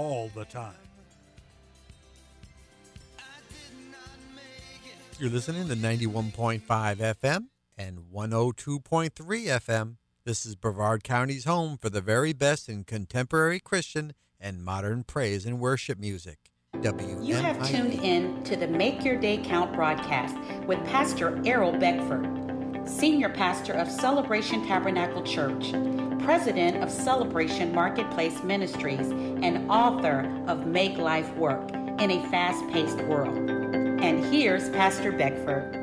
all the time. You're listening to 91.5 FM and 102.3 FM. This is Brevard County's home for the very best in contemporary Christian and modern praise and worship music. WMIE. You have tuned in to the Make Your Day Count broadcast with Pastor Errol Beckford, Senior Pastor of Celebration Tabernacle Church, President of Celebration Marketplace Ministries, and author of Make Life Work in a Fast Paced World. And here's Pastor Beckford.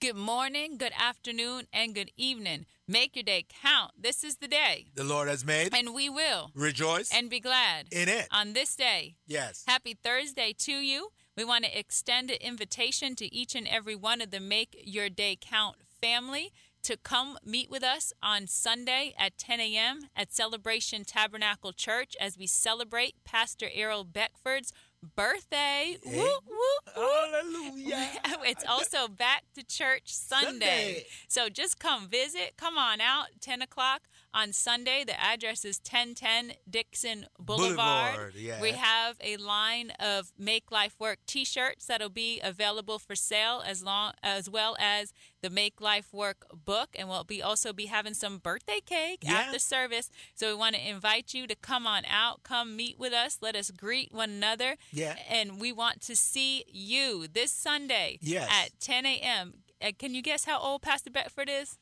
Good morning, good afternoon, and good evening. Make your day count. This is the day, the Lord has made. and we will Rejoice and be glad in it. on this day. Yes. Happy Thursday to you. We want to extend an invitation to each and every one of the Make Your Day Count family to come meet with us on Sunday at 10 a.m. at Celebration Tabernacle Church as we celebrate Pastor Errol Beckford's birthday. Woo, woo, woo. Hallelujah. it's also back to church Sunday. Sunday. So just come visit. Come on out, 10 o'clock on Sunday. The address is 1010 Dixon Boulevard. Boulevard, yeah. We have a line of Make Life Work t-shirts that'll be available for sale as long as well as the Make Life Work book and we'll be also be having some birthday cake Yeah. after service. So we want to invite you to come on out, come meet with us, let us greet one another. Yeah. And we want to see you this Sunday Yes. at 10 a.m. Uh, Can you guess how old Pastor Beckford is?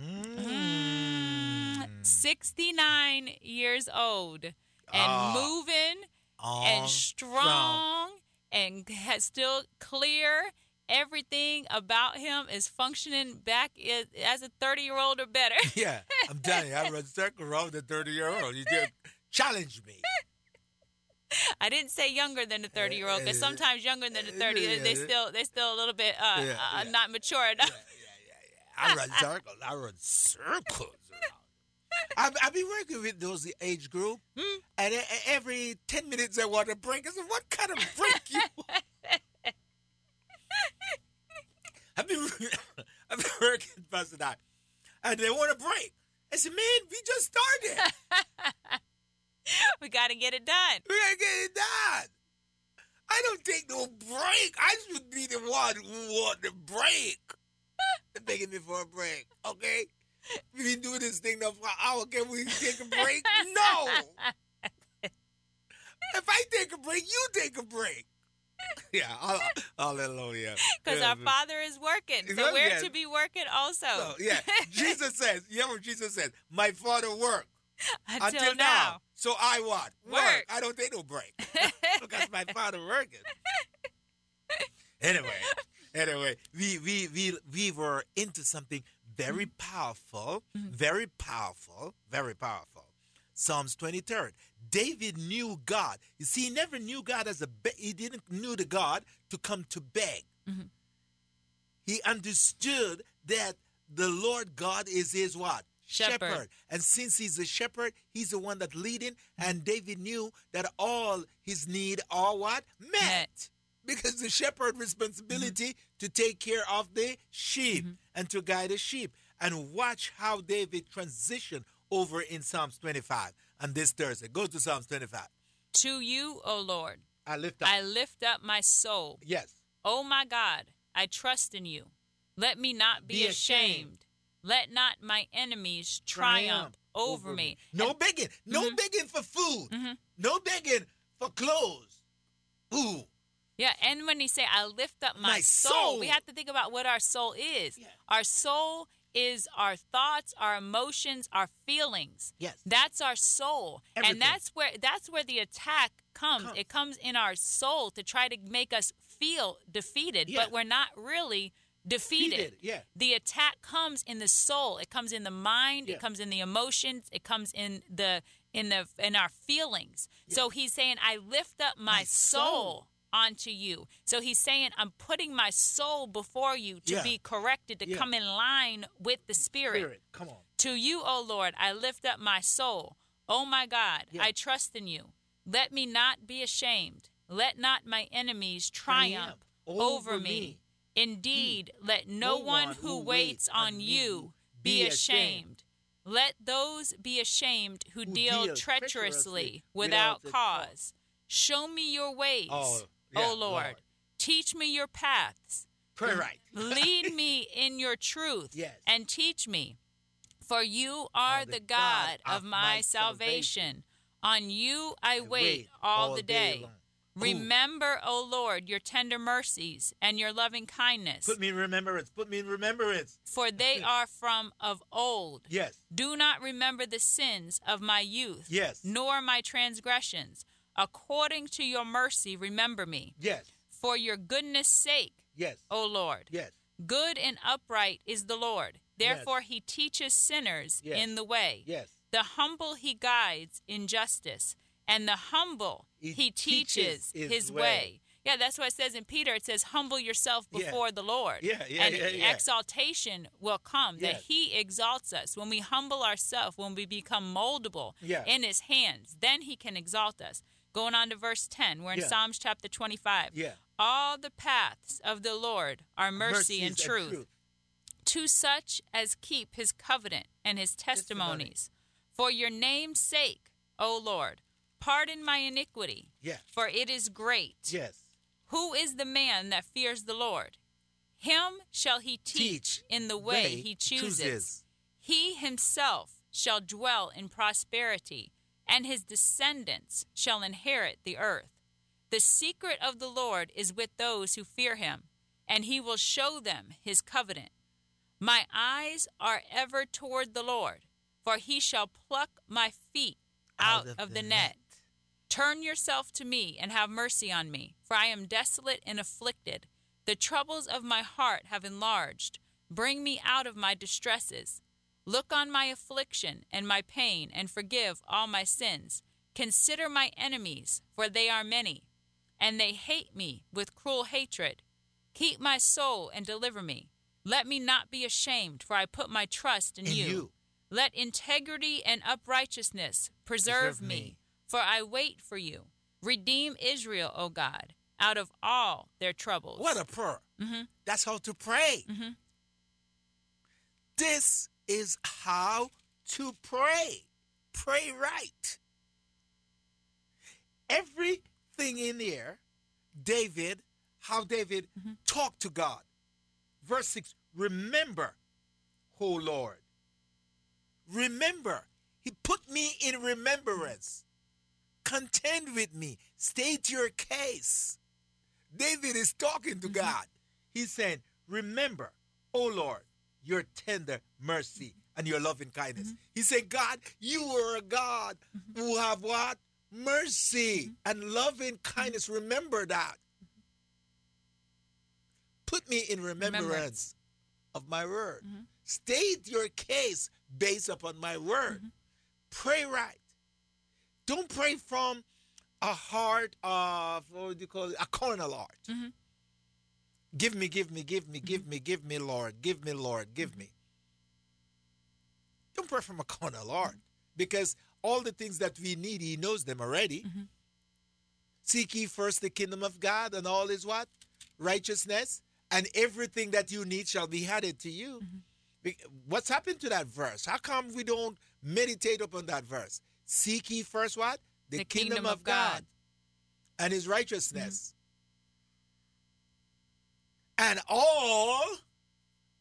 Mm. 69 years old and Ah. moving and strong and has still clear. Everything about him is functioning back as a 30 year old or better. Yeah, I'm telling you, I run circle around the 30 year old. You just challenge me. I didn't say younger than the 30 year old because Uh, sometimes younger than the 30, yeah, they still they still a little bit uh, Yeah, uh, yeah. not mature enough. I run circles. I run circles. I've, I've been working with those age group, Hmm. and every 10 minutes they want a break. I said, what kind of break you want? I've been, I've been working Pastor that, and they want a break. I said, man, we just started. we got to get it done. We gotta get it done. I don't take no break. I should be the one who want the break. They're begging me for a break, okay? We've been doing this thing now for an hour. Can we take a break? No. if I take a break, you take a break. Yeah, hall- hallelujah. Because Yeah, our Father is working. So we're yeah. to be working also. so, yeah, Jesus says, you know what Jesus says? My father worked Until, until, now. So I what? Work. I don't take no break. because my father working. anyway, anyway, we we we we were into something very mm-hmm. powerful, mm-hmm. very powerful, very powerful. Psalms 23rd. David knew God. You see, he never knew God as a be- he didn't knew the God to come to beg. Mm-hmm. He understood that the Lord God is his what? Shepherd. And since he's a shepherd, he's the one that leading. And David knew that all his need are what? Met. Met. Because the shepherd responsibility mm-hmm. to take care of the sheep Mm-hmm. and to guide the sheep. And watch how David transitioned over in Psalms 25 on this Thursday. Go to Psalms 25. To you, O Lord, I lift up. I lift up my soul. yes. O my God, I trust in you. Let me not be, Be ashamed. ashamed. Let not my enemies triumph, over, me. No begging. No mm-hmm. begging for food. Mm-hmm. No begging for clothes. Ooh. Yeah, and when he say I lift up my, My soul, soul. we have to think about what our soul is. Yeah. Our soul is our thoughts, our emotions, our feelings. Yes. That's our soul. Everything. And that's where that's where the attack comes. Comes. It comes in our soul to try to make us feel defeated, Yeah. but we're not really defeated. Defeated, yeah. The attack comes in the soul. It comes in the mind, Yeah. it comes in the emotions, it comes in the in the in our feelings. So he's saying I lift up my, My soul soul. Onto you. So he's saying, I'm putting my soul before you to Yeah. be corrected, to Yeah. come in line with the Spirit. Spirit. Come on. To you, O Lord, I lift up my soul. O my God, Yeah. I trust in you. Let me not be ashamed. Let not my enemies triumph, over, over me. me. Indeed, let no, one who waits on you be ashamed. Let those be ashamed who, Who deal, deal treacherously treacherously without without the cause. Show me your ways, Oh, O yeah, oh, Lord. Lord. Teach me your paths. Pray right. Lead me in your truth Yes. and teach me. For you are the, God, of my salvation. On you I wait all the day. long. Remember, O Lord, your tender mercies and your loving kindness, Put me in remembrance. Put me in remembrance. for they are from of old. Yes. Do not remember the sins of my youth, Yes. nor my transgressions. According to your mercy, remember me. Yes. For your goodness' sake, Yes. O Lord. Yes. Good and upright is the Lord. Therefore, he teaches sinners Yes. in the way. Yes. The humble he guides in justice, and the humble He he, teaches, teaches his his, way. way. Yeah, that's what it says in Peter. It says, "Humble yourself Yeah. before the Lord." Yeah, yeah, and yeah, yeah. exaltation will come. That He exalts us when we humble ourselves, when we become moldable Yeah. in His hands. Then He can exalt us. Going on to verse ten, we're in Yeah. Psalms chapter twenty-five. Yeah. All the paths of the Lord are mercy and Mercies truth to such as keep his covenant and his testimonies. For your name's sake, O Lord, pardon my iniquity, Yeah. for it is great. Yes. Who is the man that fears the Lord? Him shall he teach, Teach in the way, he chooses. chooses. He himself shall dwell in prosperity, and his descendants shall inherit the earth. The secret of the Lord is with those who fear him, and he will show them his covenant. My eyes are ever toward the Lord, for he shall pluck my feet out, of, the, net. Turn yourself to me and have mercy on me, for I am desolate and afflicted. The troubles of my heart have enlarged. Bring me out of my distresses. Look on my affliction and my pain, and forgive all my sins. Consider my enemies, for they are many, and they hate me with cruel hatred. Keep my soul and deliver me. Let me not be ashamed, for I put my trust in, In you. Let integrity and uprightness preserve, Preserve me, me. for I wait for you. Redeem Israel, O God, out of all their troubles. What a prayer. Mhm. That's how to pray. Mhm. This is how to pray. Pray right. Everything in there, David, how David Mm-hmm. talked to God. Verse 6 Remember, O Lord. Remember. He put me in remembrance. Contend with me. State your case. David is talking to God. He's saying, Remember, O Lord, your tender mercy mm-hmm. and your loving kindness. Mm-hmm. He said, God, you are a God mm-hmm. who have what? Mercy and loving kindness. Remember that. Put me in remembrance, Remembrance. of my word. State your case based upon my word. Pray right. Don't pray from a heart of what do you call it? A carnal heart. Give me, give me, give me, give me, give me, Lord. Give me, Lord. Give me. Don't pray from a carnal heart because all the things that we need, He knows them already. Seek ye first the kingdom of God and all is what? Righteousness. And everything that you need shall be added to you. Be- What's happened to that verse? How come we don't meditate upon that verse? Seek ye first what? The, kingdom, of God. and his righteousness. And all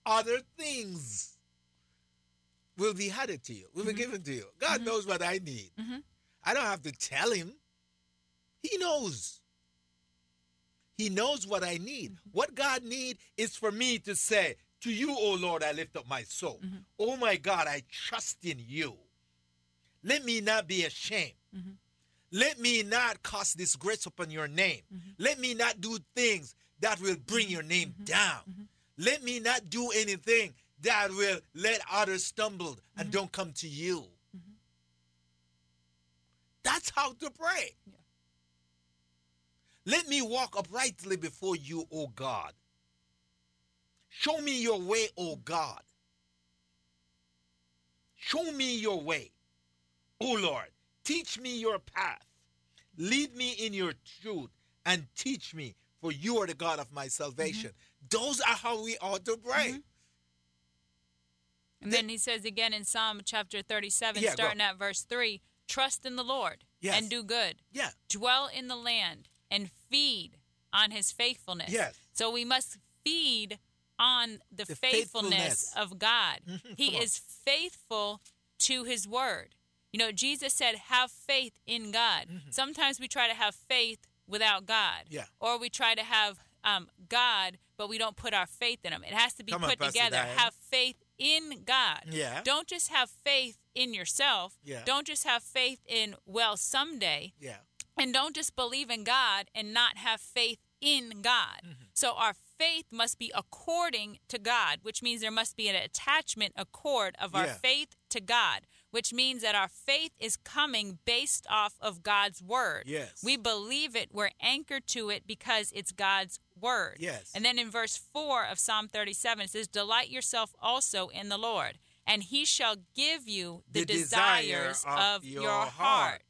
other things will be added to you, will be mm-hmm. given to you. God mm-hmm. knows what I need. Mhm. I don't have to tell him. He knows. He knows what I need. Mm-hmm. What God need is for me to say, to you, O Lord, I lift up my soul. Oh my God, I trust in you. Let me not be ashamed. Let me not cast disgrace upon your name. Let me not do things that will bring your name mm-hmm. down. Mm-hmm. Let me not do anything that will let others stumble and mm-hmm. don't come to you. That's how to pray. Yeah. Let me walk uprightly before you, O God. Show me your way, O God. Show me your way, O Lord. Teach me your path. Lead me in your truth and teach me, for you are the God of my salvation. Mm-hmm. Those are how we ought to pray. Mm-hmm. And then he says again in Psalm chapter 37, Yeah, starting at verse 3 Trust in the Lord Yes. and do good. Yeah. Dwell in the land and feed on his faithfulness. Yes. So we must feed on the, The faithfulness, faithfulness. of God. he on. is faithful to his word. You know, Jesus said, have faith in God. Mm-hmm. Sometimes we try to have faith without God. Yeah. Or we try to have um, God, but we don't put our faith in him. It has to be Come put Pastor together. Diane. Have faith in God. Yeah. Don't just have faith in yourself. Yeah. Don't just have faith in, well, someday. Yeah. And don't just believe in God and not have faith in God. Mm-hmm. So our faith must be according to God, which means there must be an attachment accord of our Yeah. faith to God, which means that our faith is coming based off of God's word. Yes. We believe it, we're anchored to it because it's God's word. Yes. And then in verse 4 of Psalm 37 it says delight yourself also in the Lord, and he shall give you the, The desire desires of of, your your heart. heart.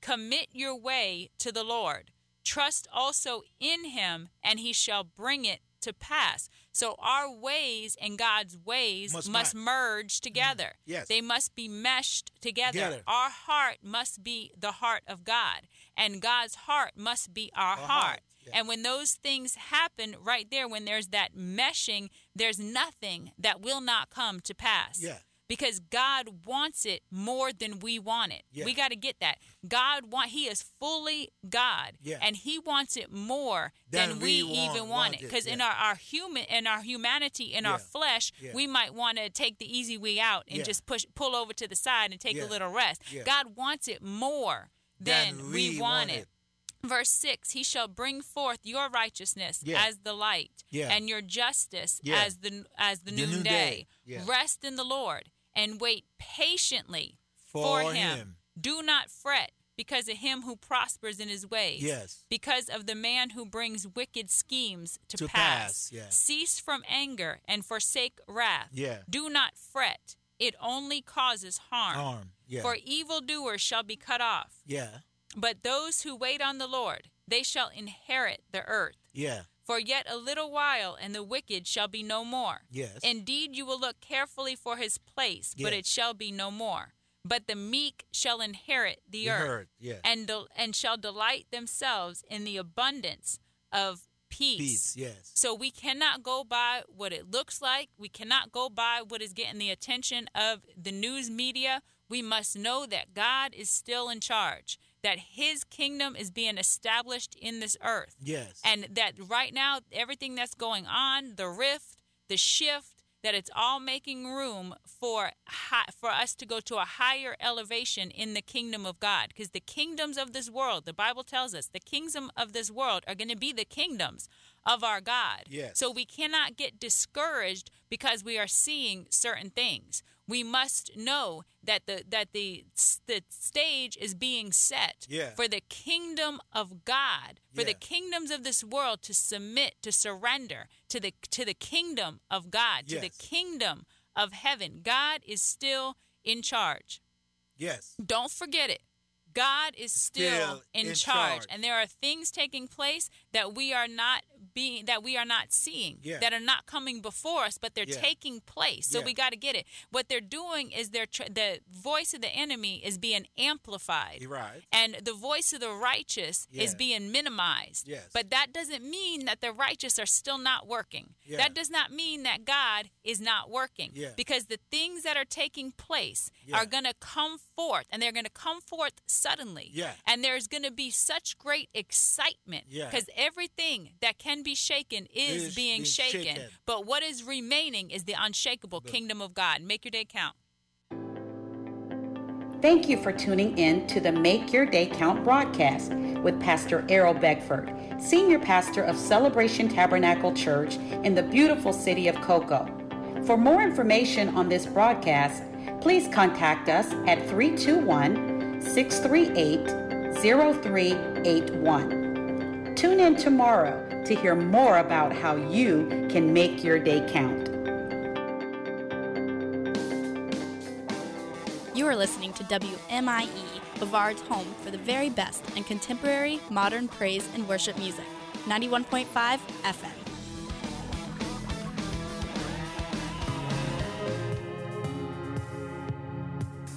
Commit your way to the Lord. Trust also in him, and he shall bring it to pass. So our ways and God's ways Must must, merge mm-hmm. together. Yes. They must be meshed together. Together. Our heart must be the heart of God, and God's heart must be our, Our heart. heart, yeah. And when those things happen right there, when there's that meshing, there's nothing that will not come to pass. Yeah. Because God wants it more than we want it. Yeah. We got to get that. God want He is fully God, Yeah. and He wants it more Than than, we we, want- even want, want it. Because in our, our human, in our humanity, in Yeah. our flesh, Yeah. we might want to take the easy way out and Yeah. just push, pull over to the side and take Yeah. a little rest. Yeah. God wants it more than, Than we, we want want it. it. Verse 6 He shall bring forth your righteousness Yeah. as the light, Yeah. and your justice Yeah. as the as the, The noonday. noonday. Yeah. Rest in the Lord and wait patiently For for, him. him. Do not fret because of him who prospers in his ways. Yes. Because of the man who brings wicked schemes to, To pass. pass, yeah. Cease from anger and forsake wrath. Yeah. Do not fret. It only causes harm. Harm. Yeah. For evildoers shall be cut off. yeah. But those who wait on the Lord, they shall inherit the earth. Yeah. For yet a little while, and the wicked shall be no more. Yes. Indeed, you will look carefully for his place, but Yes. it shall be no more. But the meek shall inherit the, The earth, earth, yes. and del- and shall delight themselves in the abundance of peace. Peace. Yes. So we cannot go by what it looks like. We cannot go by what is getting the attention of the news media. We must know that God is still in charge, that his kingdom is being established in this earth. Yes. And that right now, everything that's going on, the rift, the shift, that it's all making room for hi- for us to go to a higher elevation in the kingdom of God. Because the kingdoms of this world, the Bible tells us, the kingdom of this world are going to be the kingdoms of our God. Yes. So we cannot get discouraged because we are seeing certain things. We must know that the that the the stage is being set Yeah. for the kingdom of God, for the kingdoms of this world to submit, to surrender to the to the kingdom of God, to the kingdom of heaven. God is still in charge. yes. Don't forget it. God is still, Still in, in charge. charge. and there are things taking place that we are not being that we are not seeing Yeah. that are not coming before us but they're Yeah. taking place so Yeah. we got to get it what they're doing is they're tr- the voice of the enemy is being amplified right. and the voice of the righteous is being minimized. Yes. But that doesn't mean that the righteous are still not working. That does not mean that God is not working. Because the things that are taking place are going to come forth and they're going to come forth suddenly. Yeah. And there's going to be such great excitement Yeah. because everything that can be shaken is, Is being being shaken. shaken. But what is remaining is the unshakable kingdom of God. Make your day count. Thank you for tuning in to the Make Your Day Count broadcast with Pastor Errol Beckford, Senior Pastor of Celebration Tabernacle Church in the beautiful city of Cocoa. For more information on this broadcast, please contact us at 321 638 0381. Tune in tomorrow to hear more about how you can make your day count. You are listening to WMIE, Brevard's home for the very best in contemporary, modern praise and worship music. 91.5 FM.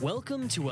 Welcome to